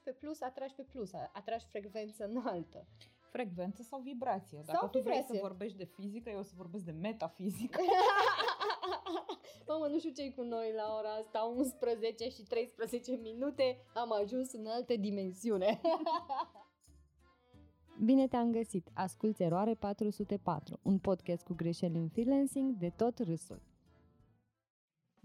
atragi pe plus, atragi pe plus, atragi frecvență înaltă. Frecvență sau vibrație. Dacă Sau tu vrei să vibrație. vorbești de fizică, eu o să vorbesc de metafizică. Mamă, nu știu ce cu noi la ora asta, 11 și 13 minute, am ajuns în altă dimensiune. Bine te-am găsit! Asculți Eroare 404, un podcast cu greșeli în freelancing de tot râsul.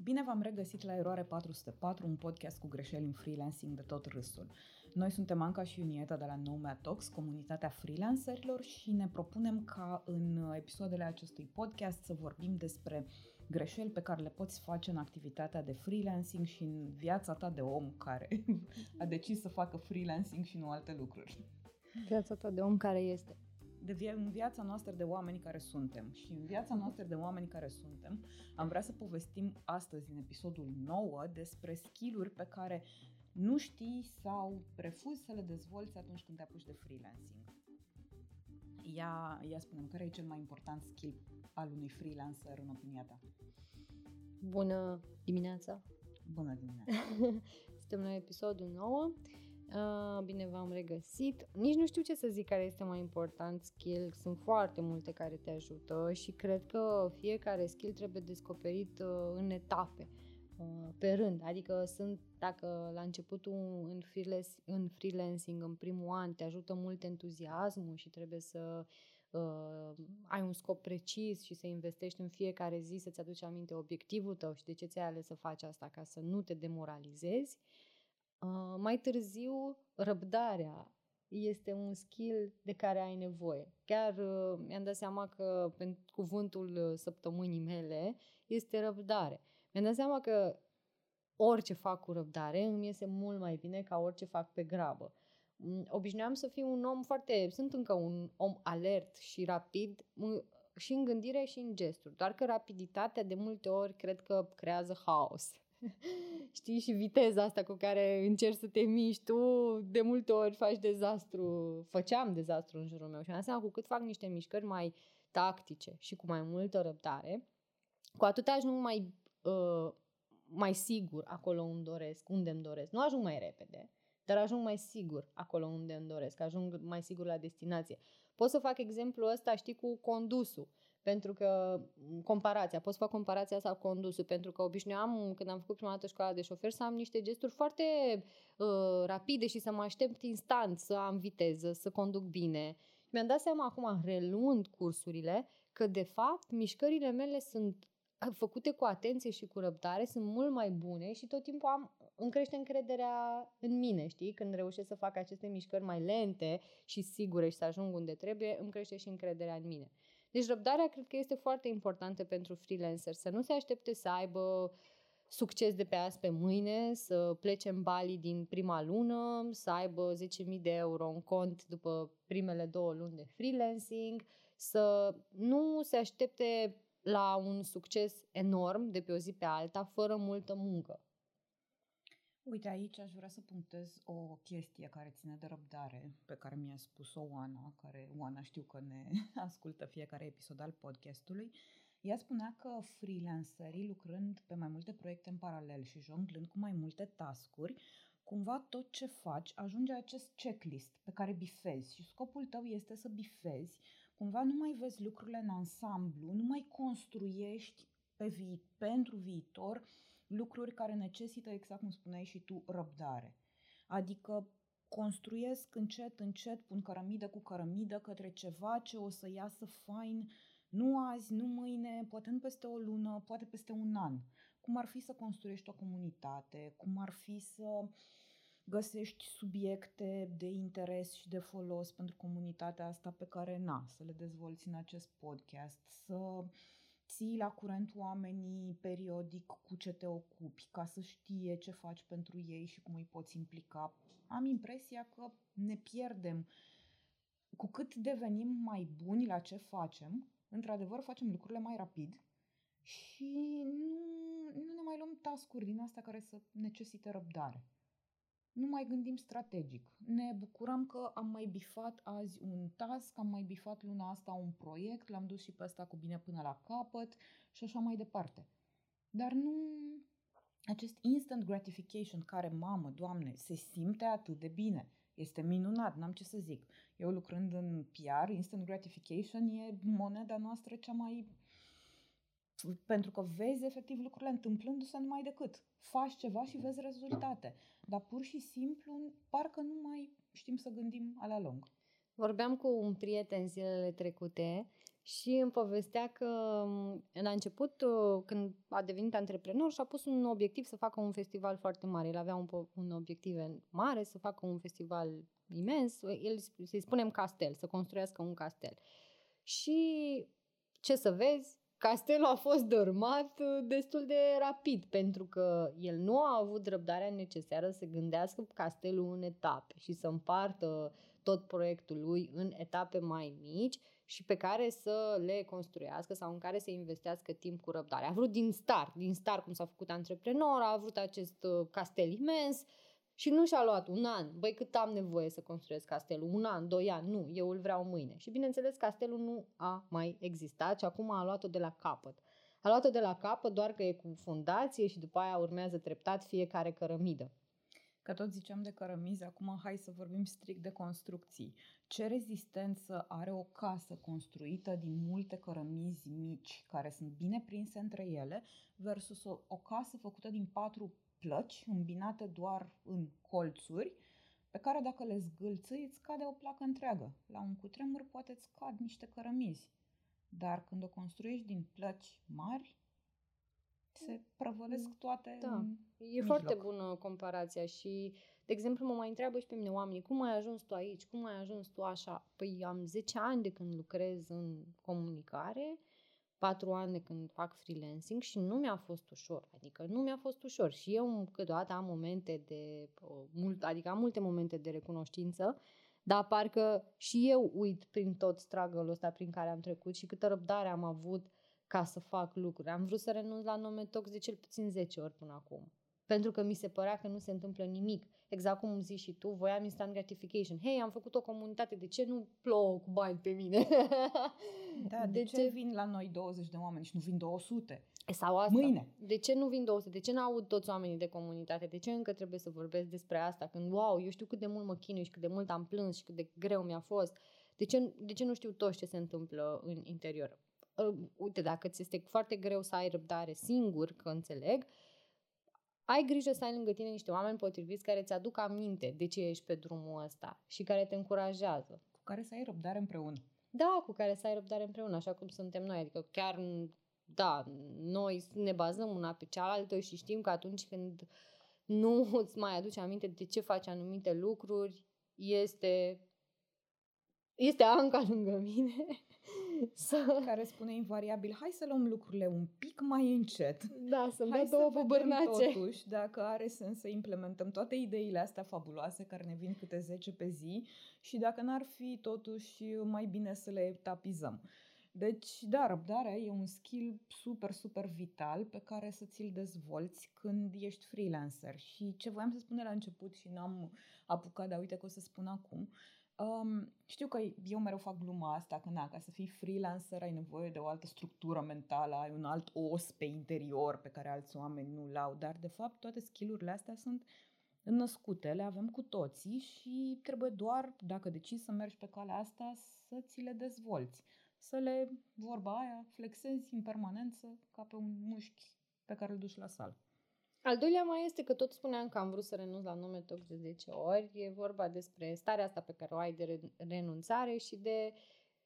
Bine v-am regăsit la Eroare 404, un podcast cu greșeli în freelancing de tot râsul. Noi suntem Anca și Unieta de la Nomad Talks, comunitatea freelancerilor și ne propunem ca în episoadele acestui podcast să vorbim despre greșeli pe care le poți face în activitatea de freelancing și în viața ta de om care a decis să facă freelancing și nu alte lucruri. Viața ta de om care este. De via- în viața noastră de oameni care suntem și în viața noastră de oameni care suntem, am vrea să povestim astăzi în episodul 9 despre skill-uri pe care nu știi sau refuzi să le dezvolți atunci când te apuci de freelancing. Ia, ia spune care e cel mai important skill al unui freelancer în opinia ta? Bună dimineața! Bună dimineața! Suntem la episodul 9. Uh, bine v-am regăsit. Nici nu știu ce să zic care este mai important skill. Sunt foarte multe care te ajută și cred că fiecare skill trebuie descoperit uh, în etape, uh, pe rând. Adică sunt, dacă la începutul în, freelance, în freelancing, în primul an, te ajută mult entuziasmul și trebuie să uh, ai un scop precis și să investești în fiecare zi, să-ți aduci aminte obiectivul tău și de ce ți-ai ales să faci asta ca să nu te demoralizezi. Uh, mai târziu, răbdarea este un skill de care ai nevoie. Chiar uh, mi-am dat seama că pentru cuvântul uh, săptămânii mele este răbdare. Mi-am dat seama că orice fac cu răbdare îmi iese mult mai bine ca orice fac pe grabă. Mm, Obișnuiam să fiu un om foarte, sunt încă un om alert și rapid m- și în gândire și în gesturi, doar că rapiditatea de multe ori cred că creează haos. Știi, și viteza asta cu care încerci să te miști tu, de multe ori faci dezastru, făceam dezastru în jurul meu și am dat seama cu cât fac niște mișcări mai tactice și cu mai multă răbdare, cu atât ajung mai, uh, mai sigur acolo unde doresc, unde îmi doresc. Nu ajung mai repede, dar ajung mai sigur acolo unde îmi doresc, ajung mai sigur la destinație. Pot să fac exemplul ăsta, știi, cu condusul. Pentru că m, comparația, pot să fac comparația asta cu condusul, pentru că obișnuiam, când am făcut prima dată școala de șofer, să am niște gesturi foarte uh, rapide și să mă aștept instant să am viteză, să conduc bine. Și mi-am dat seama acum, reluând cursurile, că de fapt mișcările mele sunt făcute cu atenție și cu răbdare, sunt mult mai bune și tot timpul am, îmi crește încrederea în mine, știi? Când reușesc să fac aceste mișcări mai lente și sigure și să ajung unde trebuie, îmi crește și încrederea în mine. Deci răbdarea cred că este foarte importantă pentru freelancer, să nu se aștepte să aibă succes de pe azi pe mâine, să plece în Bali din prima lună, să aibă 10.000 de euro în cont după primele două luni de freelancing, să nu se aștepte la un succes enorm de pe o zi pe alta, fără multă muncă. Uite, aici aș vrea să punctez o chestie care ține de răbdare, pe care mi-a spus-o Oana, care Oana știu că ne ascultă fiecare episod al podcastului. Ea spunea că freelancerii, lucrând pe mai multe proiecte în paralel și jonglând cu mai multe tascuri, cumva tot ce faci ajunge acest checklist pe care bifezi și scopul tău este să bifezi, cumva nu mai vezi lucrurile în ansamblu, nu mai construiești pe vi- pentru viitor lucruri care necesită, exact cum spuneai și tu, răbdare. Adică construiesc încet, încet, pun cărămidă cu cărămidă către ceva ce o să iasă fain, nu azi, nu mâine, poate nu peste o lună, poate peste un an. Cum ar fi să construiești o comunitate, cum ar fi să găsești subiecte de interes și de folos pentru comunitatea asta pe care, na, să le dezvolți în acest podcast, să ții la curent oamenii periodic cu ce te ocupi, ca să știe ce faci pentru ei și cum îi poți implica. Am impresia că ne pierdem. Cu cât devenim mai buni la ce facem, într-adevăr facem lucrurile mai rapid și nu, nu ne mai luăm tascuri din astea care să necesite răbdare. Nu mai gândim strategic. Ne bucurăm că am mai bifat azi un task, am mai bifat luna asta un proiect, l-am dus și pe ăsta cu bine până la capăt și așa mai departe. Dar nu, acest instant gratification care, mamă, doamne, se simte atât de bine. Este minunat, n-am ce să zic. Eu lucrând în PR, instant gratification e moneda noastră cea mai... Pentru că vezi efectiv lucrurile întâmplându-se numai decât. Faci ceva și vezi rezultate. Dar pur și simplu, parcă nu mai știm să gândim la lung. Vorbeam cu un prieten zilele trecute și îmi povestea că la început, uh, când a devenit antreprenor, și-a pus un obiectiv să facă un festival foarte mare. El avea un, un obiectiv mare, să facă un festival imens, el să-i spunem castel, să construiască un castel. Și ce să vezi, castelul a fost dormat uh, destul de rapid, pentru că el nu a avut răbdarea necesară să gândească castelul în etape și să împartă tot proiectul lui în etape mai mici și pe care să le construiască sau în care să investească timp cu răbdare. A vrut din start, din start cum s-a făcut antreprenor, a vrut acest uh, castel imens și nu și-a luat un an. Băi, cât am nevoie să construiesc castelul? Un an, doi ani? Nu, eu îl vreau mâine. Și bineînțeles, castelul nu a mai existat și acum a luat-o de la capăt. A luat-o de la capăt doar că e cu fundație și după aia urmează treptat fiecare cărămidă. Că tot ziceam de cărămizi, acum hai să vorbim strict de construcții. Ce rezistență are o casă construită din multe cărămizi mici, care sunt bine prinse între ele, versus o, o casă făcută din patru plăci, îmbinate doar în colțuri, pe care dacă le zgâlțâi, îți cade o placă întreagă. La un cutremur poate îți cad niște cărămizi. Dar când o construiești din plăci mari, se prăvălesc mm, toate da. în E mijloc. foarte bună comparația și, de exemplu, mă mai întreabă și pe mine oamenii, cum ai ajuns tu aici, cum ai ajuns tu așa? Păi am 10 ani de când lucrez în comunicare, 4 ani de când fac freelancing și nu mi-a fost ușor. Adică nu mi-a fost ușor și eu câteodată am momente de, mult, adică am multe momente de recunoștință, dar parcă și eu uit prin tot struggle ăsta prin care am trecut și câtă răbdare am avut ca să fac lucruri. Am vrut să renunț la Nometox de cel puțin 10 ori până acum. Pentru că mi se părea că nu se întâmplă nimic. Exact cum zici și tu, voiam instant gratification. Hei, am făcut o comunitate, de ce nu plouă cu bani pe mine? Da, de, de ce, ce vin la noi 20 de oameni și nu vin 200? Sau asta. Mâine. De ce nu vin 200? De ce nu aud toți oamenii de comunitate? De ce încă trebuie să vorbesc despre asta? Când, wow, eu știu cât de mult mă chinui și cât de mult am plâns și cât de greu mi-a fost. De ce, de ce nu știu toți ce se întâmplă în interior? uh, uite, dacă ți este foarte greu să ai răbdare singur, că înțeleg, ai grijă să ai lângă tine niște oameni potriviți care îți aduc aminte de ce ești pe drumul ăsta și care te încurajează. Cu care să ai răbdare împreună. Da, cu care să ai răbdare împreună, așa cum suntem noi. Adică chiar, da, noi ne bazăm una pe cealaltă și știm că atunci când nu îți mai aduci aminte de ce faci anumite lucruri, este este Anca lângă mine să... care spune invariabil, hai să luăm lucrurile un pic mai încet. Da, să hai două băbărnace. totuși dacă are sens să implementăm toate ideile astea fabuloase care ne vin câte 10 pe zi și dacă n-ar fi totuși mai bine să le tapizăm. Deci, da, răbdarea e un skill super, super vital pe care să ți-l dezvolți când ești freelancer. Și ce voiam să spun la început și n-am apucat, dar uite că o să spun acum, Um, știu că eu mereu fac gluma asta, că na, ca să fii freelancer ai nevoie de o altă structură mentală, ai un alt os pe interior pe care alți oameni nu-l au, dar de fapt toate skillurile astea sunt născute, le avem cu toții și trebuie doar, dacă decizi să mergi pe calea asta, să ți le dezvolți. Să le, vorba aia, flexezi în permanență ca pe un mușchi pe care îl duci la sală. Al doilea mai este că tot spuneam că am vrut să renunț la nume tox de 10 ori. E vorba despre starea asta pe care o ai de renunțare și de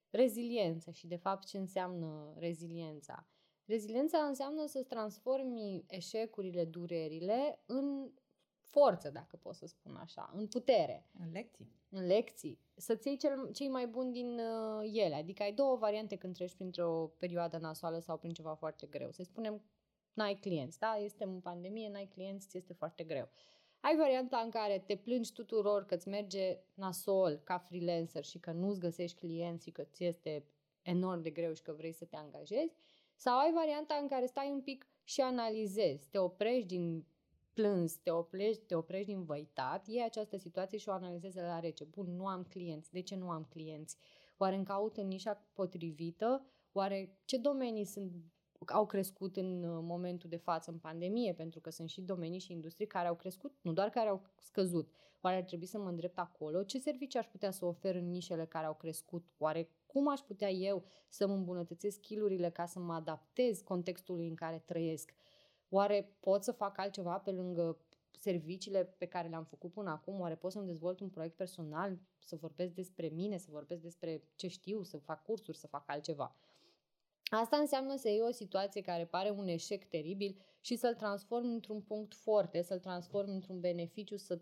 reziliență și de fapt ce înseamnă reziliența. Reziliența înseamnă să-ți transformi eșecurile, durerile în forță, dacă pot să spun așa, în putere. În lecții. În lecții. Să-ți iei cel, cei mai buni din uh, ele. Adică ai două variante când treci printr-o perioadă nasoală sau prin ceva foarte greu. Să spunem n-ai clienți, da? Este în pandemie, n-ai clienți, ți este foarte greu. Ai varianta în care te plângi tuturor că îți merge nasol ca freelancer și că nu-ți găsești clienți și că ți este enorm de greu și că vrei să te angajezi. Sau ai varianta în care stai un pic și analizezi, te oprești din plâns, te oprești, te oprești din văitat, iei această situație și o analizezi la rece. Bun, nu am clienți. De ce nu am clienți? Oare îmi caut în nișa potrivită? Oare ce domenii sunt au crescut în uh, momentul de față în pandemie, pentru că sunt și domenii și industrii care au crescut, nu doar care au scăzut. Oare ar trebui să mă îndrept acolo? Ce servicii aș putea să ofer în nișele care au crescut? Oare cum aș putea eu să mă îmbunătățesc skillurile ca să mă adaptez contextului în care trăiesc? Oare pot să fac altceva pe lângă serviciile pe care le-am făcut până acum? Oare pot să-mi dezvolt un proiect personal, să vorbesc despre mine, să vorbesc despre ce știu, să fac cursuri, să fac altceva? Asta înseamnă să iei o situație care pare un eșec teribil și să-l transformi într-un punct forte, să-l transformi într-un beneficiu, să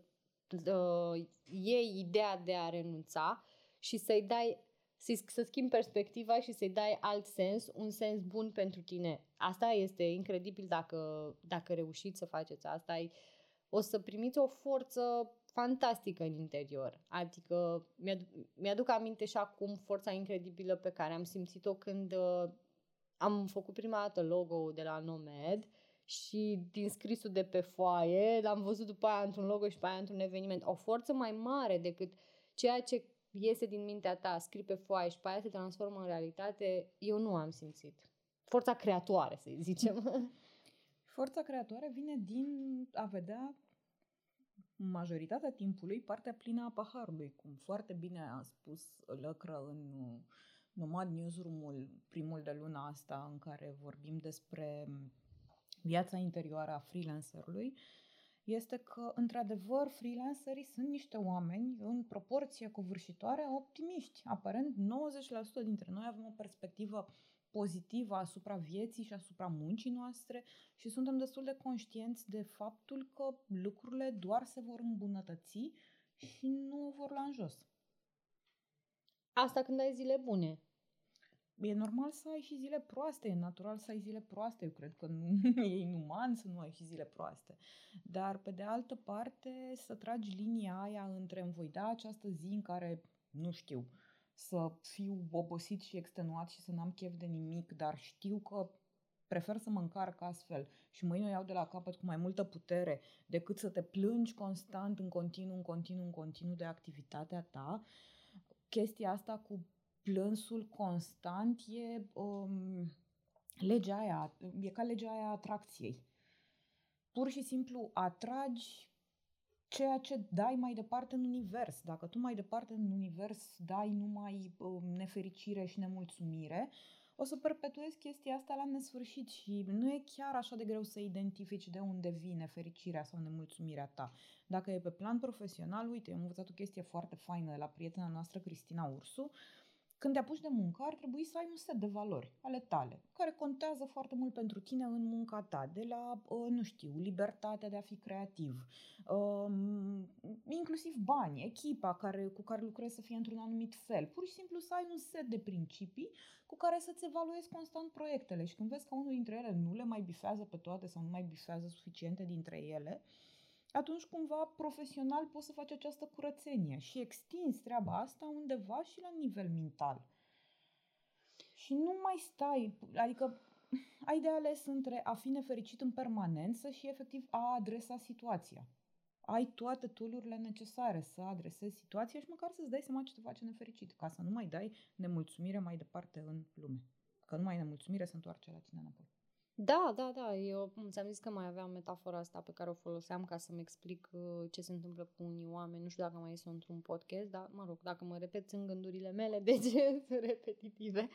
uh, iei ideea de a renunța și să-i dai să, să schimbi perspectiva și să-i dai alt sens, un sens bun pentru tine. Asta este incredibil dacă, dacă reușiți să faceți asta. O să primiți o forță fantastică în interior. Adică mi-aduc, mi-aduc aminte și acum forța incredibilă pe care am simțit-o când uh, am făcut prima dată logo de la Nomad și din scrisul de pe foaie l-am văzut după aia într-un logo și pe aia într-un eveniment. O forță mai mare decât ceea ce iese din mintea ta, scrii pe foaie și pe aia se transformă în realitate, eu nu am simțit. Forța creatoare, să zicem. Forța creatoare vine din a vedea majoritatea timpului partea plină a paharului, cum foarte bine a spus Lăcră în Nomad Newsroom-ul, primul de luna asta, în care vorbim despre viața interioară a freelancerului, este că, într-adevăr, freelancerii sunt niște oameni în proporție covârșitoare optimiști. Aparent, 90% dintre noi avem o perspectivă pozitivă asupra vieții și asupra muncii noastre și suntem destul de conștienți de faptul că lucrurile doar se vor îmbunătăți și nu vor la în jos. Asta când ai zile bune e normal să ai și zile proaste, e natural să ai zile proaste. Eu cred că nu e inuman să nu ai și zile proaste. Dar, pe de altă parte, să tragi linia aia între îmi voi da această zi în care, nu știu, să fiu obosit și extenuat și să n-am chef de nimic, dar știu că prefer să mă încarc astfel și mâine o iau de la capăt cu mai multă putere decât să te plângi constant, în continuu, în continuu, în continuu de activitatea ta. Chestia asta cu plânsul constant e um, legea aia, e ca legea aia atracției. Pur și simplu atragi ceea ce dai mai departe în univers. Dacă tu mai departe în univers dai numai um, nefericire și nemulțumire, o să perpetuezi chestia asta la nesfârșit și nu e chiar așa de greu să identifici de unde vine fericirea sau nemulțumirea ta. Dacă e pe plan profesional, uite, am învățat o chestie foarte faină de la prietena noastră Cristina Ursu, uh, când te apuci de muncă, ar trebui să ai un set de valori ale tale, care contează foarte mult pentru tine în munca ta, de la, uh, nu știu, libertatea de a fi creativ, um, inclusiv bani, echipa care, cu care lucrezi să fie într-un anumit fel, pur și simplu să ai un set de principii cu care să-ți evaluezi constant proiectele și când vezi că unul dintre ele nu le mai bifează pe toate sau nu mai bifează suficiente dintre ele, atunci cumva profesional poți să faci această curățenie și extinzi treaba asta undeva și la nivel mental. Și nu mai stai, adică ai de ales între a fi nefericit în permanență și efectiv a adresa situația. Ai toate tulurile necesare să adresezi situația și măcar să-ți dai seama ce te face nefericit, ca să nu mai dai nemulțumire mai departe în lume. Că nu mai nemulțumire se întoarce la tine înapoi. Da, da, da. Eu ți-am zis că mai aveam metafora asta pe care o foloseam ca să-mi explic uh, ce se întâmplă cu unii oameni. Nu știu dacă mai este într-un podcast, dar, mă rog, dacă mă repet în gândurile mele, de ce sunt repetitive.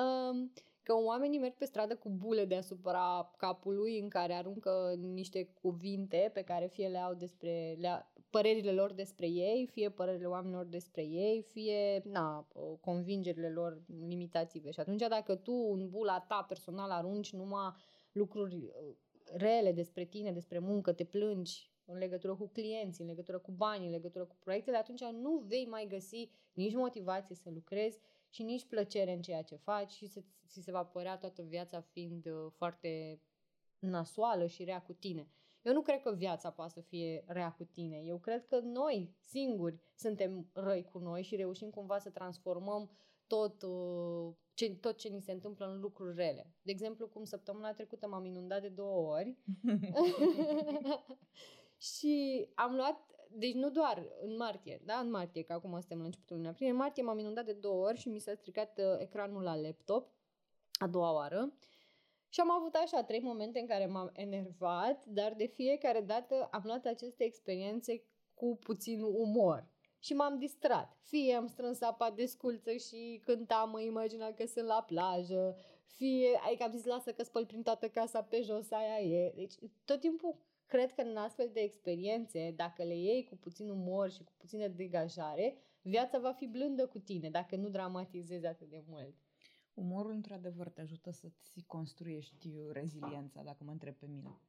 Um, că oamenii merg pe stradă cu bule deasupra capului în care aruncă niște cuvinte pe care fie le au despre le părerile lor despre ei, fie părerile oamenilor despre ei, fie na, convingerile lor limitative. Și atunci dacă tu în bula ta personal arunci numai lucruri uh, rele despre tine, despre muncă, te plângi în legătură cu clienții, în legătură cu banii, în legătură cu proiectele, atunci nu vei mai găsi nici motivație să lucrezi și nici plăcere în ceea ce faci și se, ți se va părea toată viața fiind uh, foarte nasoală și rea cu tine. Eu nu cred că viața poate să fie rea cu tine. Eu cred că noi singuri suntem răi cu noi și reușim cumva să transformăm tot, uh, ce, tot ce ni se întâmplă în lucruri rele. De exemplu, cum săptămâna trecută m-am inundat de două ori și am luat deci nu doar în martie, da, în martie, că acum suntem la începutul lunii aprilie, în martie m-am inundat de două ori și mi s-a stricat uh, ecranul la laptop, a doua oară. Și am avut așa trei momente în care m-am enervat, dar de fiecare dată am luat aceste experiențe cu puțin umor. Și m-am distrat. Fie am strâns apa de sculță și cântam, mă imagina că sunt la plajă, fie, adică am zis, lasă că spăl prin toată casa pe jos, aia e. Deci tot timpul cred că în astfel de experiențe, dacă le iei cu puțin umor și cu puțină degajare, viața va fi blândă cu tine, dacă nu dramatizezi atât de mult. Umorul, într-adevăr, te ajută să-ți construiești reziliența, dacă mă întreb pe mine.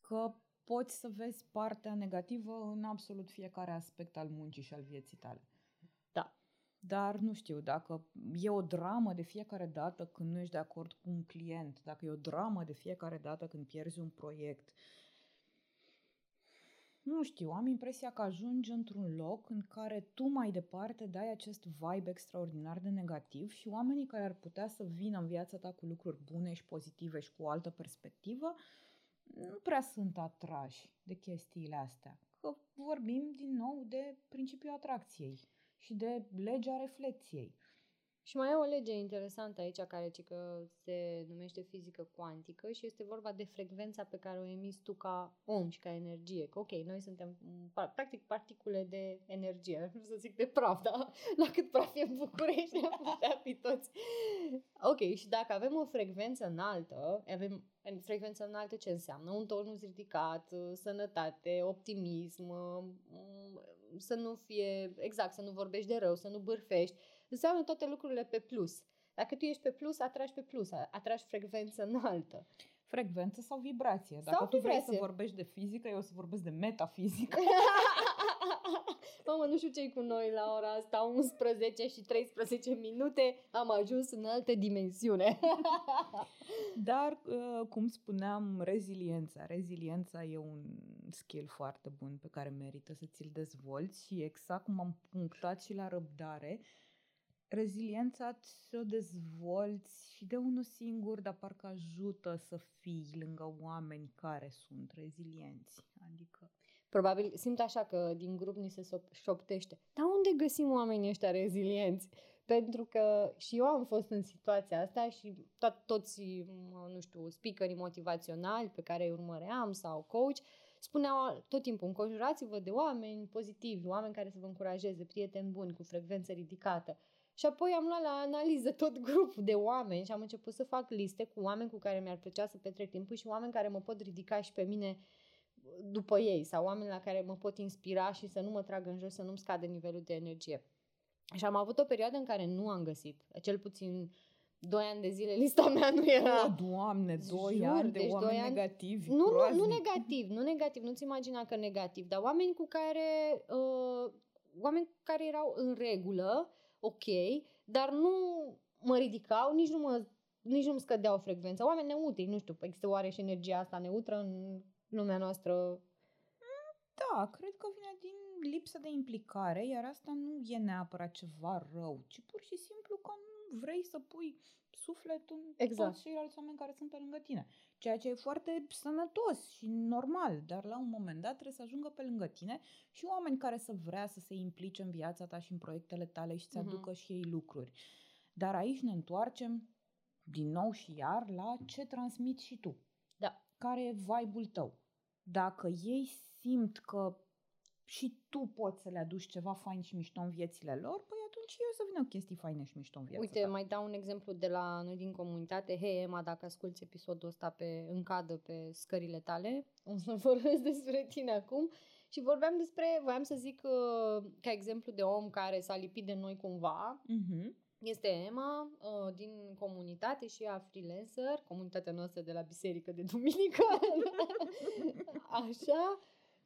Că poți să vezi partea negativă în absolut fiecare aspect al muncii și al vieții tale. Da. Dar nu știu, dacă e o dramă de fiecare dată când nu ești de acord cu un client, dacă e o dramă de fiecare dată când pierzi un proiect, nu știu, am impresia că ajungi într-un loc în care tu mai departe dai acest vibe extraordinar de negativ și oamenii care ar putea să vină în viața ta cu lucruri bune și pozitive și cu o altă perspectivă, nu prea sunt atrași de chestiile astea. Că vorbim din nou de principiul atracției și de legea reflexiei. Și mai e o lege interesantă aici care ci că se numește fizică cuantică și este vorba de frecvența pe care o emiți tu ca om și ca energie. Că ok, noi suntem practic particule de energie, nu să zic de praf, dar la cât praf e în București am putea fi toți. Ok, și dacă avem o frecvență înaltă, avem frecvență înaltă ce înseamnă? Un tonus ridicat, sănătate, optimism, să nu fie, exact, să nu vorbești de rău, să nu bârfești, înseamnă toate lucrurile pe plus. Dacă tu ești pe plus, atragi pe plus, atragi frecvență înaltă. Frecvență sau vibrație. Dacă sau tu vibrație. vrei să vorbești de fizică, eu o să vorbesc de metafizică. Mamă, nu știu ce cu noi la ora asta, 11 și 13 minute, am ajuns în altă dimensiune. Dar, uh, cum spuneam, reziliența. Reziliența e un skill foarte bun pe care merită să ți-l dezvolți și exact cum am punctat și la răbdare, reziliența ți-o dezvolți și de unul singur, dar parcă ajută să fii lângă oameni care sunt rezilienți. Adică Probabil simt așa că din grup ni se șoptește. Dar unde găsim oamenii ăștia rezilienți? Pentru că și eu am fost în situația asta și to- toți, nu știu, speakerii motivaționali pe care îi urmăream sau coach, spuneau tot timpul, înconjurați-vă de oameni pozitivi, oameni care să vă încurajeze, prieteni buni, cu frecvență ridicată. Și apoi am luat la analiză tot grupul de oameni și am început să fac liste cu oameni cu care mi-ar plăcea să petrec timpul și oameni care mă pot ridica și pe mine după ei sau oameni la care mă pot inspira și să nu mă trag în jos, să nu-mi scadă nivelul de energie. Și am avut o perioadă în care nu am găsit, cel puțin doi ani de zile lista mea nu era... O, Doamne, doi Jur, ani de deci oameni ani... negativi, nu, nu, nu negativ, nu negativ, nu-ți imagina că negativ, dar oameni cu care... Uh, oameni care erau în regulă, ok, dar nu mă ridicau, nici nu mă nici nu-mi scădeau frecvența. Oameni neutri, nu știu, există oare și energia asta neutră în lumea noastră? Da, cred că vine din lipsă de implicare, iar asta nu e neapărat ceva rău, ci pur și simplu că nu vrei să pui sufletul în exact. toți ceilalți oameni care sunt pe lângă tine. Ceea ce e foarte sănătos și normal, dar la un moment dat trebuie să ajungă pe lângă tine și oameni care să vrea să se implice în viața ta și în proiectele tale și să uh-huh. aducă și ei lucruri. Dar aici ne întoarcem din nou și iar la ce transmiți și tu. Da. Care e vibe-ul tău. Dacă ei simt că și tu poți să le aduci ceva fain și mișto în viețile lor, păi atunci eu să vină chestii faine și mișto în viața Uite, ta. mai dau un exemplu de la noi din comunitate. Hei, Emma, dacă asculti episodul ăsta pe, în cadă pe scările tale, o să vorbesc despre tine acum. Și vorbeam despre, voiam să zic uh, ca exemplu de om care s-a lipit de noi cumva. Uh-huh este Emma uh, din comunitate și a freelancer, comunitatea noastră de la biserică de duminică. Așa.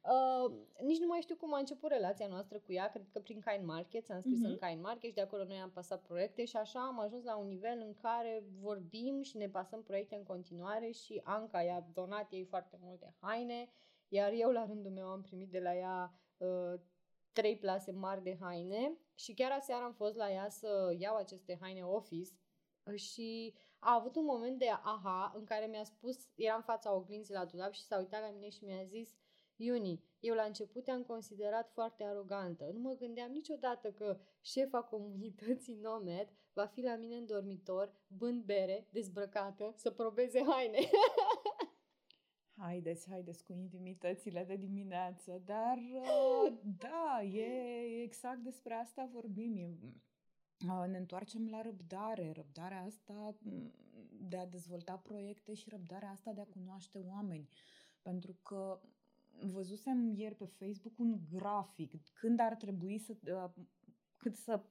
Uh, nici nu mai știu cum a început relația noastră cu ea, cred că prin Kind Market, s-am scris uh-huh. în Kind Market și de acolo noi am pasat proiecte și așa am ajuns la un nivel în care vorbim și ne pasăm proiecte în continuare și Anca i-a donat ei foarte multe haine, iar eu la rândul meu am primit de la ea uh, trei plase mari de haine și chiar aseară am fost la ea să iau aceste haine office și a avut un moment de aha în care mi-a spus, eram în fața oglinzii la dulap și s-a uitat la mine și mi-a zis Iuni, Eu la început te-am considerat foarte arogantă. Nu mă gândeam niciodată că șefa comunității Nomad va fi la mine în dormitor, bând bere, dezbrăcată, să probeze haine. Haideți, haideți cu intimitățile de dimineață, dar uh, da, e exact despre asta vorbim. E, uh, ne întoarcem la răbdare, răbdarea asta mm, de a dezvolta proiecte și răbdarea asta de a cunoaște oameni. Pentru că văzusem ieri pe Facebook un grafic când ar trebui să, uh, cât să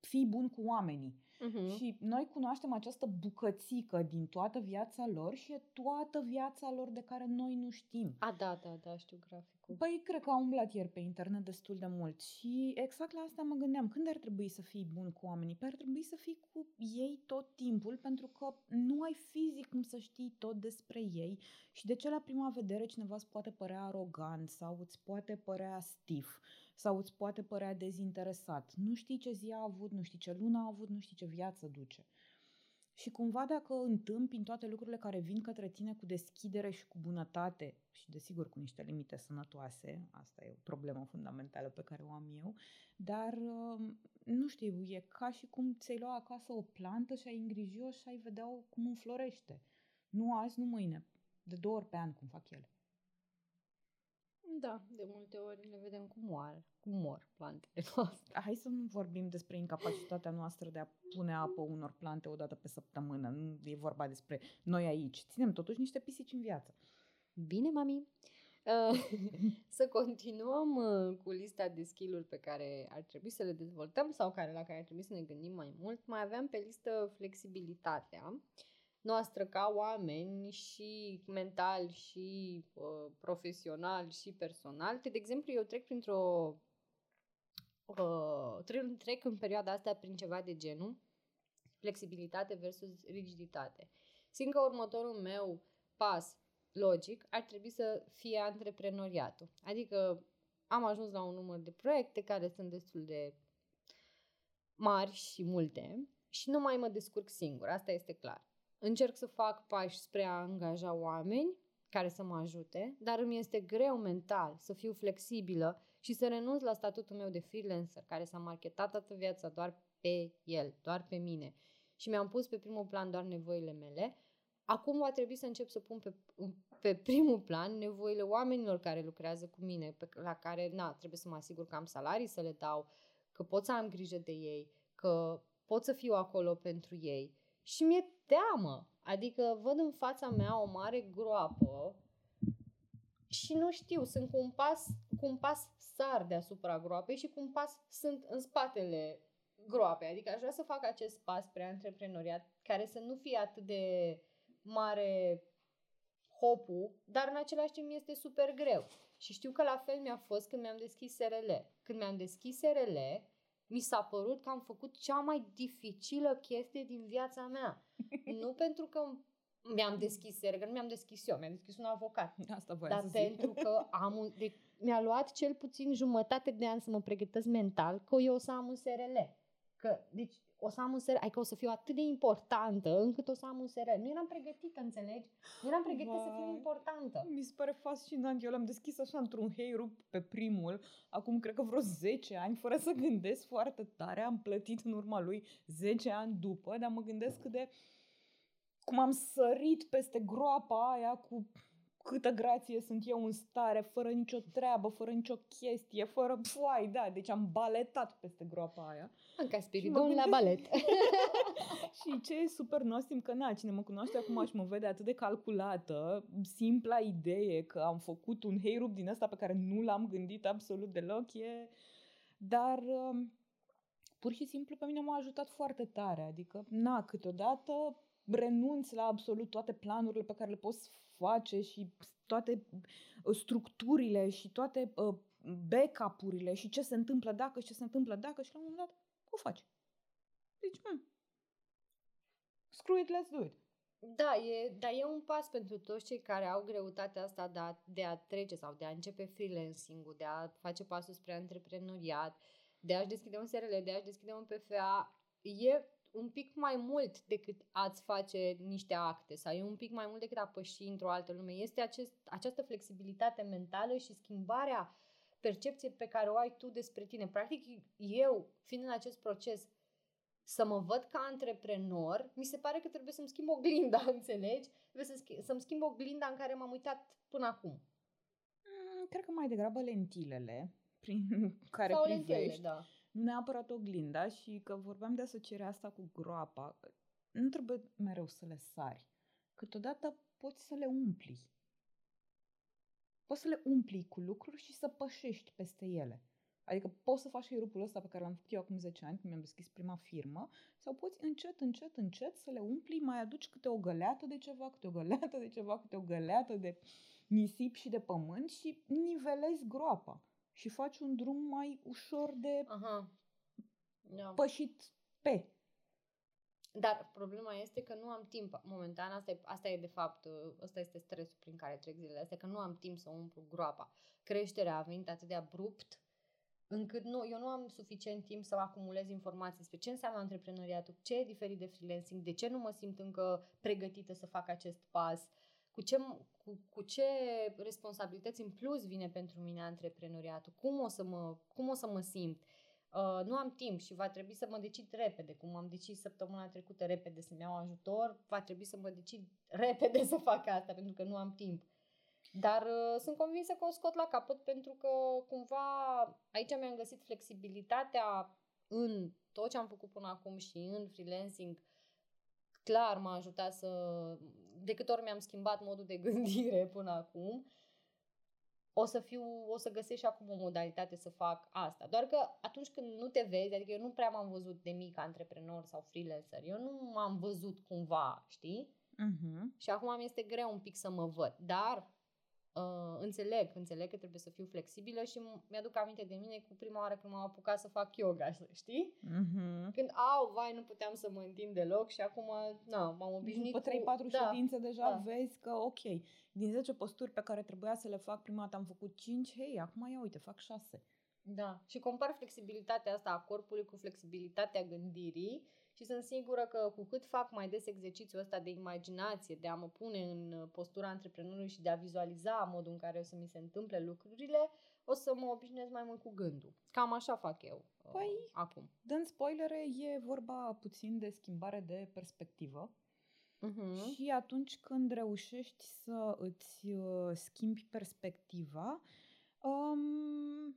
fii bun cu oamenii. Uh-huh. Și noi cunoaștem această bucățică din toată viața lor și e toată viața lor de care noi nu știm. A, da, da, da, știu graficul. Păi, cred că am umblat ieri pe internet destul de mult și exact la asta mă gândeam. Când ar trebui să fii bun cu oamenii? Păi ar trebui să fii cu ei tot timpul pentru că nu ai fizic cum să știi tot despre ei și de ce la prima vedere cineva îți poate părea arogant sau îți poate părea stif sau îți poate părea dezinteresat. Nu știi ce zi a avut, nu știi ce lună a avut, nu știi ce viață duce. Și cumva dacă întâmpini toate lucrurile care vin către tine cu deschidere și cu bunătate și desigur cu niște limite sănătoase, asta e o problemă fundamentală pe care o am eu, dar um, nu știu, e ca și cum ți-ai lua acasă o plantă și ai îngriji-o și ai vedea cum înflorește. Nu azi, nu mâine, de două ori pe an cum fac ele. Da, de multe ori le vedem cum moar, cum mor plantele noastre. Hai să nu vorbim despre incapacitatea noastră de a pune apă unor plante o dată pe săptămână. Nu e vorba despre noi aici. Ținem totuși niște pisici în viață. Bine, mami. Uh, să continuăm uh, cu lista de skill pe care ar trebui să le dezvoltăm sau care, la care ar trebui să ne gândim mai mult. Mai aveam pe listă flexibilitatea. Uh, noastră ca oameni și mental și uh, profesional și personal. De exemplu, eu trec printr-o uh, trec, trec în perioada asta prin ceva de genul flexibilitate versus rigiditate. Simt că următorul meu pas logic ar trebui să fie antreprenoriatul. Adică am ajuns la un număr de proiecte care sunt destul de mari și multe și nu mai mă descurc singur, asta este clar. Încerc să fac pași spre a angaja oameni care să mă ajute, dar îmi este greu mental să fiu flexibilă și să renunț la statutul meu de freelancer, care s-a marketat toată viața doar pe el, doar pe mine. Și mi-am pus pe primul plan doar nevoile mele. Acum va trebui să încep să pun pe, pe primul plan nevoile oamenilor care lucrează cu mine, pe, la care, na, trebuie să mă asigur că am salarii să le dau, că pot să am grijă de ei, că pot să fiu acolo pentru ei. Și mi-e teamă. Adică văd în fața mea o mare groapă și nu știu, sunt cu un pas, cu un pas sar deasupra groapei și cu un pas sunt în spatele groapei. Adică aș vrea să fac acest pas spre antreprenoriat care să nu fie atât de mare hopul, dar în același timp este super greu. Și știu că la fel mi-a fost când mi-am deschis SRL. Când mi-am deschis SRL, mi s-a părut că am făcut cea mai dificilă chestie din viața mea. nu pentru că mi-am deschis sergă, nu mi-am deschis eu, mi-am deschis un avocat. Asta Dar să pentru zic. că am un, de, mi-a luat cel puțin jumătate de an să mă pregătesc mental că eu o să am un SRL. Că, deci, o să am un SRL, adică o să fiu atât de importantă încât o să am un SRL. Nu eram pregătită, înțelegi? Nu eram pregătită Vai. să fiu importantă. Mi se pare fascinant. Eu l-am deschis așa într-un heirup pe primul, acum cred că vreo 10 ani, fără să gândesc foarte tare. Am plătit în urma lui 10 ani după, dar mă gândesc cât de... cum am sărit peste groapa aia cu câtă grație sunt eu în stare, fără nicio treabă, fără nicio chestie, fără foai, da, deci am baletat peste groapa aia. Ca Spiridon la balet. și ce e super nostim că, na, cine mă cunoaște acum și mă vede atât de calculată, simpla idee că am făcut un heirup din ăsta pe care nu l-am gândit absolut deloc, e... Dar um, pur și simplu pe mine m-a ajutat foarte tare, adică, na, câteodată renunți la absolut toate planurile pe care le poți face și toate uh, structurile și toate uh, backup-urile și ce se întâmplă dacă și ce se întâmplă dacă și la un moment dat o faci. Deci, hmm. screw it, let's do it. Da, e, dar e un pas pentru toți cei care au greutatea asta de a, de a trece sau de a începe freelancing-ul, de a face pasul spre antreprenoriat, de a-și deschide un SRL, de a-și deschide un PFA. E un pic mai mult decât ați face niște acte sau e un pic mai mult decât a păși într-o altă lume. Este acest, această flexibilitate mentală și schimbarea percepției pe care o ai tu despre tine. Practic, eu, fiind în acest proces, să mă văd ca antreprenor, mi se pare că trebuie să-mi schimb oglinda, înțelegi? Trebuie să schimb, să-mi schimb oglinda în care m-am uitat până acum. Mm, cred că mai degrabă lentilele prin care Sau privești. lentele, da. Nu neapărat oglinda și că vorbeam de asocierea asta cu groapa. Nu trebuie mereu să le sari. Câteodată poți să le umpli. Poți să le umpli cu lucruri și să pășești peste ele. Adică poți să faci și rupul ăsta pe care l-am făcut eu acum 10 ani, când mi-am deschis prima firmă, sau poți încet, încet, încet să le umpli, mai aduci câte o găleată de ceva, câte o găleată de ceva, câte o găleată de nisip și de pământ și nivelezi groapa și faci un drum mai ușor de Aha. Da. pășit pe. Dar problema este că nu am timp. Momentan, asta e, asta e de fapt, ăsta este stresul prin care trec zilele astea, că nu am timp să umplu groapa. Creșterea a venit atât de abrupt încât nu, eu nu am suficient timp să acumulez informații despre ce înseamnă antreprenoriatul, ce e diferit de freelancing, de ce nu mă simt încă pregătită să fac acest pas, cu ce, cu, cu ce responsabilități în plus vine pentru mine antreprenoriatul, cum o să mă, cum o să mă simt. Uh, nu am timp și va trebui să mă decid repede, cum am decis săptămâna trecută repede să-mi iau ajutor, va trebui să mă decid repede să fac asta pentru că nu am timp. Dar uh, sunt convinsă că o scot la capăt pentru că cumva aici mi-am găsit flexibilitatea în tot ce am făcut până acum și în freelancing. Clar m-a ajutat să... De câte ori mi-am schimbat modul de gândire până acum, o să fiu, o să găsesc și acum o modalitate să fac asta. Doar că atunci când nu te vezi, adică eu nu prea m-am văzut de mic antreprenor sau freelancer, eu nu m-am văzut cumva, știi? Uh-huh. Și acum mi este greu un pic să mă văd. Dar uh, înțeleg, înțeleg că trebuie să fiu flexibilă și mi-aduc aminte de mine cu prima oară când m-am apucat să fac yoga, știi? Uh-huh. Când, au, vai, nu puteam să mă întind deloc și acum, na, m-am obișnuit După 3-4 cu... Da, ședințe deja da. vezi că, ok, din 10 posturi pe care trebuia să le fac prima dată am făcut 5, hei, acum ia uite, fac 6. Da, și compar flexibilitatea asta a corpului cu flexibilitatea gândirii și sunt sigură că cu cât fac mai des exercițiul ăsta de imaginație, de a mă pune în postura antreprenorului și de a vizualiza modul în care o să mi se întâmple lucrurile, o să mă obișnuiesc mai mult cu gândul. Cam așa fac eu uh, Păi, acum. Dând spoilere, e vorba puțin de schimbare de perspectivă. Uh-huh. Și atunci când reușești să îți uh, schimbi perspectiva, um,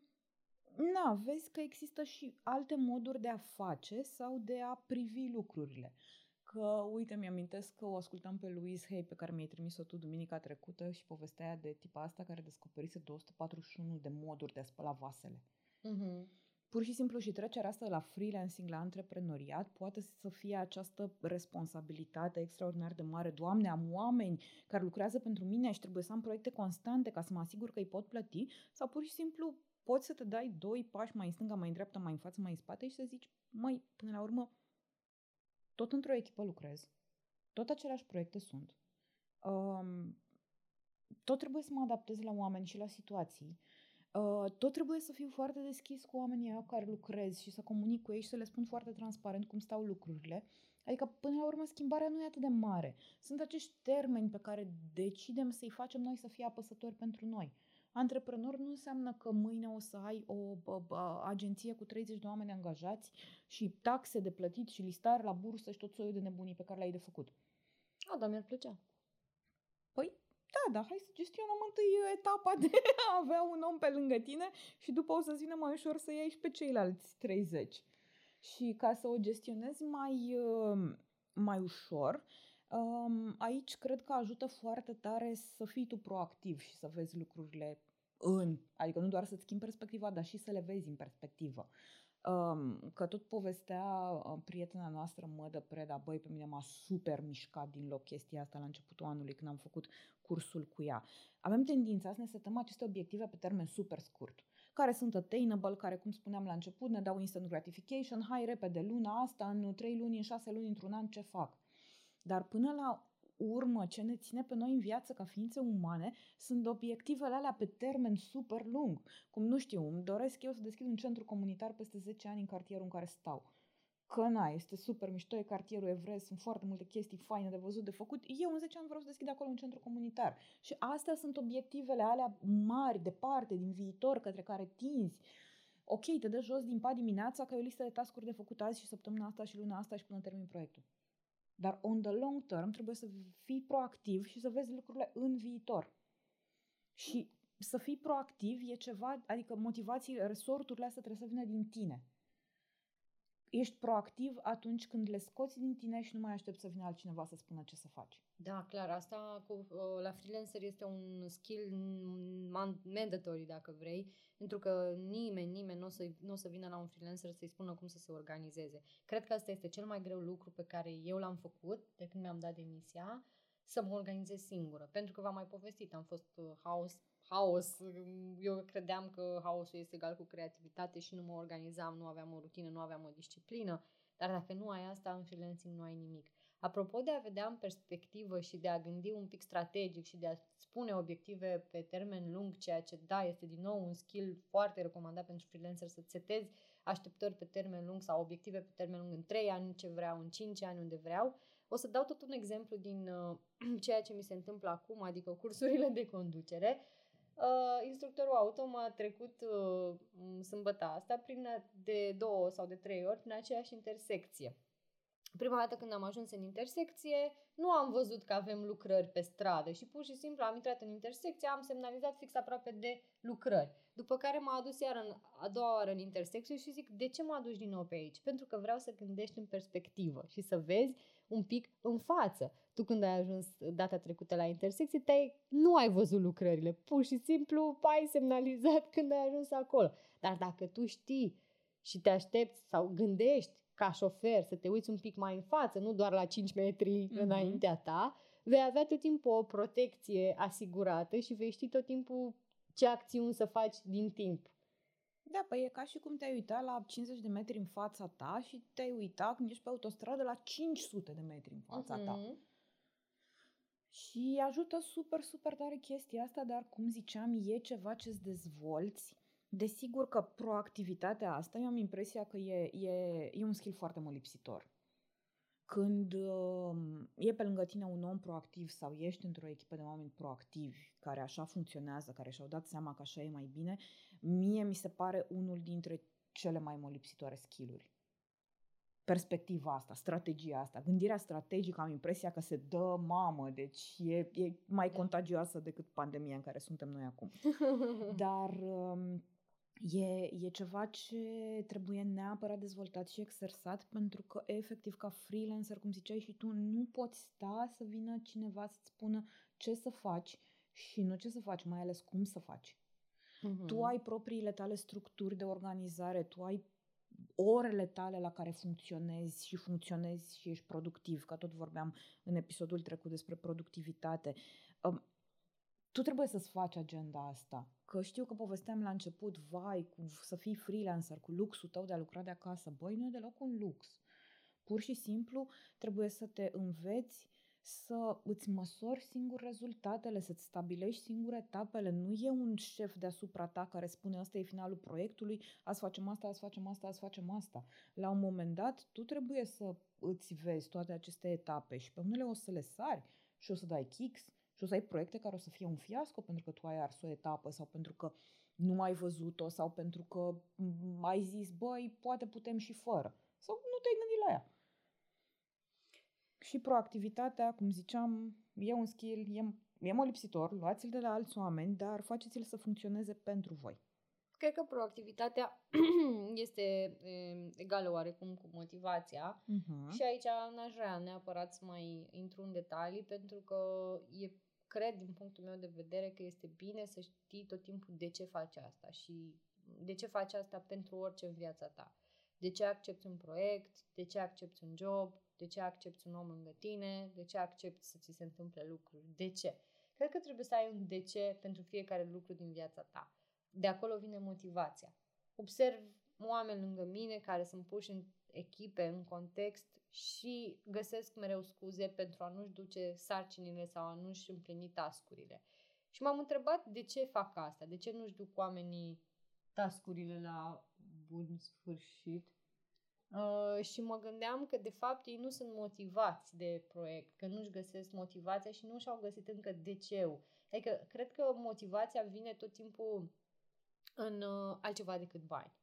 na, vezi că există și alte moduri de a face sau de a privi lucrurile. Că, uite, mi-amintesc că o ascultam pe Louise Hay, pe care mi-ai trimis-o tu duminica trecută și povestea aia de tipa asta care descoperise 241 de moduri de a spăla vasele. Uh-huh. Pur și simplu și trecerea asta la freelancing, la antreprenoriat, poate să fie această responsabilitate extraordinar de mare. Doamne, am oameni care lucrează pentru mine și trebuie să am proiecte constante ca să mă asigur că îi pot plăti sau pur și simplu poți să te dai doi pași mai în stânga, mai în dreapta, mai în față, mai în spate și să zici, măi, până la urmă, tot într-o echipă lucrez, tot aceleași proiecte sunt, um, tot trebuie să mă adaptez la oameni și la situații, Uh, tot trebuie să fiu foarte deschis cu oamenii aia cu care lucrez și să comunic cu ei și să le spun foarte transparent cum stau lucrurile. Adică, până la urmă, schimbarea nu e atât de mare. Sunt acești termeni pe care decidem să-i facem noi să fie apăsători pentru noi. Antreprenor nu înseamnă că mâine o să ai o bă, bă, agenție cu 30 de oameni angajați și taxe de plătit și listare la bursă și tot soiul de nebunii pe care le-ai de făcut. A, dar mi-ar plăcea. Păi, da, dar hai să gestionăm întâi etapa de a avea un om pe lângă tine și după o să-ți vină mai ușor să iei și pe ceilalți 30. Și ca să o gestionezi mai, mai ușor, aici cred că ajută foarte tare să fii tu proactiv și să vezi lucrurile în, adică nu doar să-ți schimbi perspectiva, dar și să le vezi în perspectivă. Că tot povestea prietena noastră, Mădă Preda, băi, pe mine m-a super mișcat din loc chestia asta la începutul anului când am făcut cursul cu ea. Avem tendința să ne setăm aceste obiective pe termen super scurt care sunt attainable, care, cum spuneam la început, ne dau instant gratification, hai repede, luna asta, în 3 luni, în 6 luni, într-un an, ce fac? Dar până la urmă, ce ne ține pe noi în viață ca ființe umane, sunt obiectivele alea pe termen super lung. Cum nu știu, îmi doresc eu să deschid un centru comunitar peste 10 ani în cartierul în care stau. că na, este super mișto, e cartierul Everest, sunt foarte multe chestii faine de văzut, de făcut. Eu în 10 ani vreau să deschid acolo un centru comunitar. Și astea sunt obiectivele alea mari, departe, din viitor, către care tinzi. Ok, te dă jos din pat dimineața că e o listă de tascuri de făcut azi și săptămâna asta și luna asta și până termin proiectul. Dar on the long term trebuie să fii proactiv și să vezi lucrurile în viitor. Și să fii proactiv e ceva, adică motivații, resorturile astea trebuie să vină din tine ești proactiv atunci când le scoți din tine și nu mai aștepți să vină altcineva să spună ce să faci. Da, clar, asta cu, uh, la freelancer este un skill mandatory, dacă vrei, pentru că nimeni, nimeni nu o să, n-o să vină la un freelancer să-i spună cum să se organizeze. Cred că asta este cel mai greu lucru pe care eu l-am făcut de când mi-am dat demisia, să mă organizez singură. Pentru că v-am mai povestit, am fost uh, house haos. Eu credeam că haosul este egal cu creativitate și nu mă organizam, nu aveam o rutină, nu aveam o disciplină. Dar dacă nu ai asta, în freelancing nu ai nimic. Apropo de a vedea în perspectivă și de a gândi un pic strategic și de a spune obiective pe termen lung, ceea ce da, este din nou un skill foarte recomandat pentru freelancer să setezi așteptări pe termen lung sau obiective pe termen lung în 3 ani, ce vreau, în 5 ani, unde vreau. O să dau tot un exemplu din uh, ceea ce mi se întâmplă acum, adică cursurile de conducere. Uh, instructorul auto m-a trecut uh, sâmbătă asta prin de două sau de trei ori prin aceeași intersecție. Prima dată când am ajuns în intersecție, nu am văzut că avem lucrări pe stradă și pur și simplu am intrat în intersecție, am semnalizat fix aproape de lucrări. După care m-a adus iar în, a doua oară în intersecție și zic, de ce mă aduci din nou pe aici? Pentru că vreau să gândești în perspectivă și să vezi un pic în față. Tu când ai ajuns data trecută la intersecție, te nu ai văzut lucrările, pur și simplu ai semnalizat când ai ajuns acolo. Dar dacă tu știi și te aștepți sau gândești ca șofer să te uiți un pic mai în față, nu doar la 5 metri mm-hmm. înaintea ta, vei avea tot timpul o protecție asigurată și vei ști tot timpul ce acțiuni să faci din timp. Da, păi e ca și cum te-ai uitat la 50 de metri în fața ta și te-ai uitat când ești pe autostradă la 500 de metri în fața uh-huh. ta. Mhm. Și ajută super, super tare chestia asta, dar cum ziceam, e ceva ce-ți dezvolți. Desigur că proactivitatea asta, eu am impresia că e, e, e un skill foarte mult lipsitor când uh, e pe lângă tine un om proactiv sau ești într-o echipă de oameni proactivi care așa funcționează, care și-au dat seama că așa e mai bine, mie mi se pare unul dintre cele mai molipsitoare skill-uri. Perspectiva asta, strategia asta, gândirea strategică, am impresia că se dă mamă, deci e, e mai da. contagioasă decât pandemia în care suntem noi acum. Dar um, E, e ceva ce trebuie neapărat dezvoltat și exersat pentru că efectiv ca freelancer, cum ziceai și tu, nu poți sta să vină cineva să-ți spună ce să faci și nu ce să faci, mai ales cum să faci. Uh-huh. Tu ai propriile tale structuri de organizare, tu ai orele tale la care funcționezi și funcționezi și ești productiv, că tot vorbeam în episodul trecut despre productivitate. Um, tu trebuie să-ți faci agenda asta. Că știu că povesteam la început, vai, cu, să fii freelancer, cu luxul tău de a lucra de acasă. Băi, nu e deloc un lux. Pur și simplu trebuie să te înveți să îți măsori singur rezultatele, să-ți stabilești singur etapele. Nu e un șef deasupra ta care spune asta e finalul proiectului, azi facem asta, azi facem asta, azi facem asta. La un moment dat, tu trebuie să îți vezi toate aceste etape și pe unele o să le sari și o să dai kicks și o să ai proiecte care o să fie un fiasco pentru că tu ai ars o etapă sau pentru că nu ai văzut-o sau pentru că ai zis, băi, poate putem și fără. Sau nu te-ai gândit la ea. Și proactivitatea, cum ziceam, e un skill, e, e molipsitor, luați-l de la alți oameni, dar faceți-l să funcționeze pentru voi. Cred că proactivitatea este egală oarecum cu motivația uh-huh. și aici n-aș vrea neapărat să mai intru în detalii pentru că e cred, din punctul meu de vedere, că este bine să știi tot timpul de ce faci asta și de ce faci asta pentru orice în viața ta. De ce accepti un proiect, de ce accepti un job, de ce accepti un om lângă tine, de ce accepti să ți se întâmple lucruri, de ce. Cred că trebuie să ai un de ce pentru fiecare lucru din viața ta. De acolo vine motivația. Observ oameni lângă mine care sunt puși în echipe, în context și găsesc mereu scuze pentru a nu-și duce sarcinile sau a nu-și împlini tascurile. Și m-am întrebat de ce fac asta, de ce nu-și duc oamenii tascurile la bun sfârșit. Uh, și mă gândeam că de fapt ei nu sunt motivați de proiect, că nu-și găsesc motivația și nu și-au găsit încă de ce. Adică cred că motivația vine tot timpul în uh, altceva decât bani.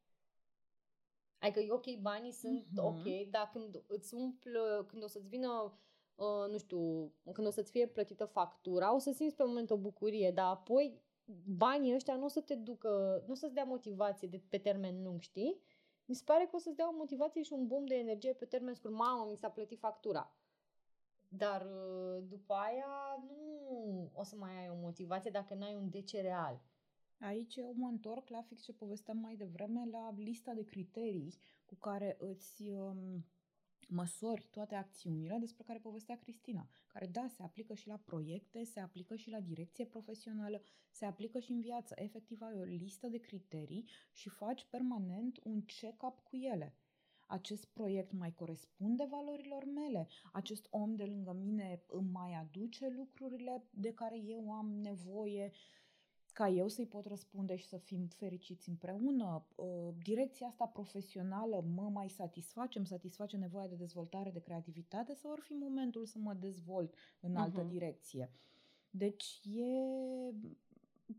Adică e ok, banii sunt uh-huh. ok, dar când îți umplă, când o să-ți vină, uh, nu știu, când o să-ți fie plătită factura, o să simți pe moment o bucurie, dar apoi banii ăștia nu o să te ducă, nu o să-ți dea motivație de, pe termen lung, știi? Mi se pare că o să-ți dea o motivație și un boom de energie pe termen scurt. Mamă, mi s-a plătit factura. Dar uh, după aia nu o să mai ai o motivație dacă n-ai un DC real. Aici eu mă întorc la fix ce povesteam mai devreme, la lista de criterii cu care îți um, măsori toate acțiunile despre care povestea Cristina, care da, se aplică și la proiecte, se aplică și la direcție profesională, se aplică și în viață. Efectiv ai o listă de criterii și faci permanent un check-up cu ele. Acest proiect mai corespunde valorilor mele? Acest om de lângă mine îmi mai aduce lucrurile de care eu am nevoie? Ca eu să-i pot răspunde și să fim fericiți împreună. Direcția asta profesională mă mai satisface, îmi satisface nevoia de dezvoltare, de creativitate sau ar fi momentul să mă dezvolt în altă uh-huh. direcție. Deci e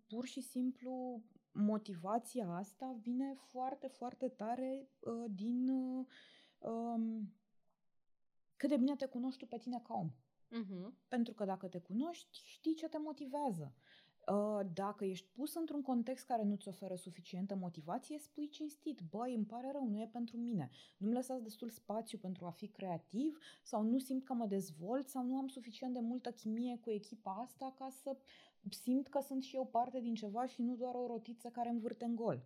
pur și simplu motivația asta vine foarte, foarte tare uh, din uh, um, cât de bine te cunoști tu pe tine ca om. Uh-huh. Pentru că dacă te cunoști, știi ce te motivează. Uh, dacă ești pus într-un context care nu-ți oferă suficientă motivație, spui cinstit, băi, îmi pare rău, nu e pentru mine. Nu-mi lăsați destul spațiu pentru a fi creativ sau nu simt că mă dezvolt sau nu am suficient de multă chimie cu echipa asta ca să simt că sunt și eu parte din ceva și nu doar o rotiță care învârte în gol.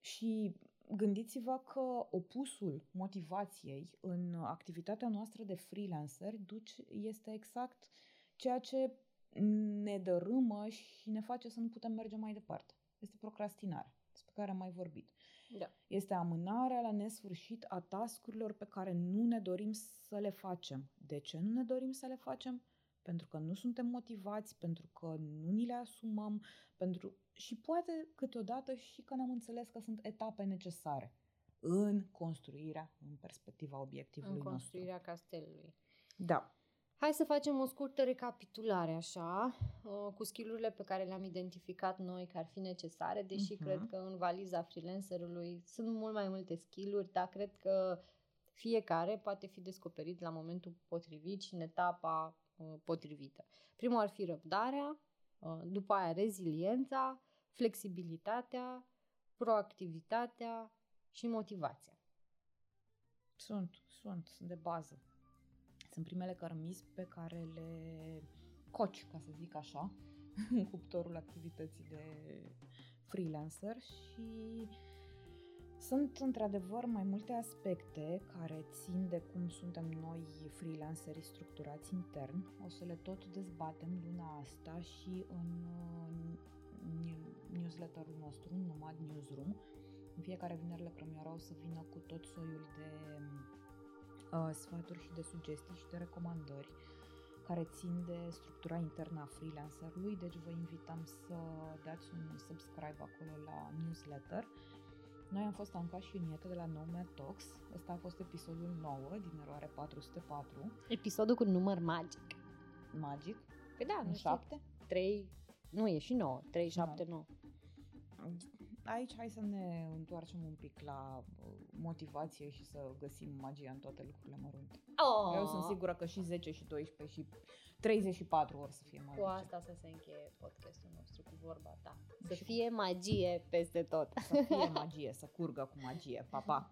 Și gândiți-vă că opusul motivației în activitatea noastră de freelancer este exact ceea ce ne dărâmă și ne face să nu putem merge mai departe. Este procrastinare, despre care am mai vorbit. Da. Este amânarea la nesfârșit a tascurilor pe care nu ne dorim să le facem. De ce nu ne dorim să le facem? Pentru că nu suntem motivați, pentru că nu ni le asumăm, pentru și poate câteodată și că ne-am înțeles că sunt etape necesare în construirea, în perspectiva obiectivului nostru. În construirea nostru. castelului. Da. Hai să facem o scurtă recapitulare așa, uh, cu skillurile pe care le-am identificat noi că ar fi necesare, deși uh-huh. cred că în valiza freelancerului sunt mult mai multe skill-uri, dar cred că fiecare poate fi descoperit la momentul potrivit și în etapa uh, potrivită. Primul ar fi răbdarea, uh, după aia reziliența, flexibilitatea, proactivitatea și motivația. Sunt, sunt, sunt de bază. Sunt primele cărămizi pe care le coci, ca să zic așa, în cuptorul activității de freelancer și sunt într-adevăr mai multe aspecte care țin de cum suntem noi freelanceri structurați intern. O să le tot dezbatem luna asta și în newsletterul nostru, Nomad Newsroom. În fiecare vineri la premieră o să vină cu tot soiul de uh, sfaturi și de sugestii și de recomandări care țin de structura internă a freelancerului, deci vă invităm să dați un subscribe acolo la newsletter. Noi am fost Anca și Iunieta de la Nomad Talks. Ăsta a fost episodul 9 din eroare 404. Episodul cu număr magic. Magic? Păi da, nu 7? 3, nu e și 9, 3, 7, 9 aici hai să ne întoarcem un pic la uh, motivație și să găsim magia în toate lucrurile mărunte. Oh. Eu sunt sigură că și 10 și 12 și 34 ori să fie magice. Cu asta să se încheie podcastul nostru cu vorba ta. Să și fie magie peste tot. Să fie magie, să curgă cu magie. Pa, pa!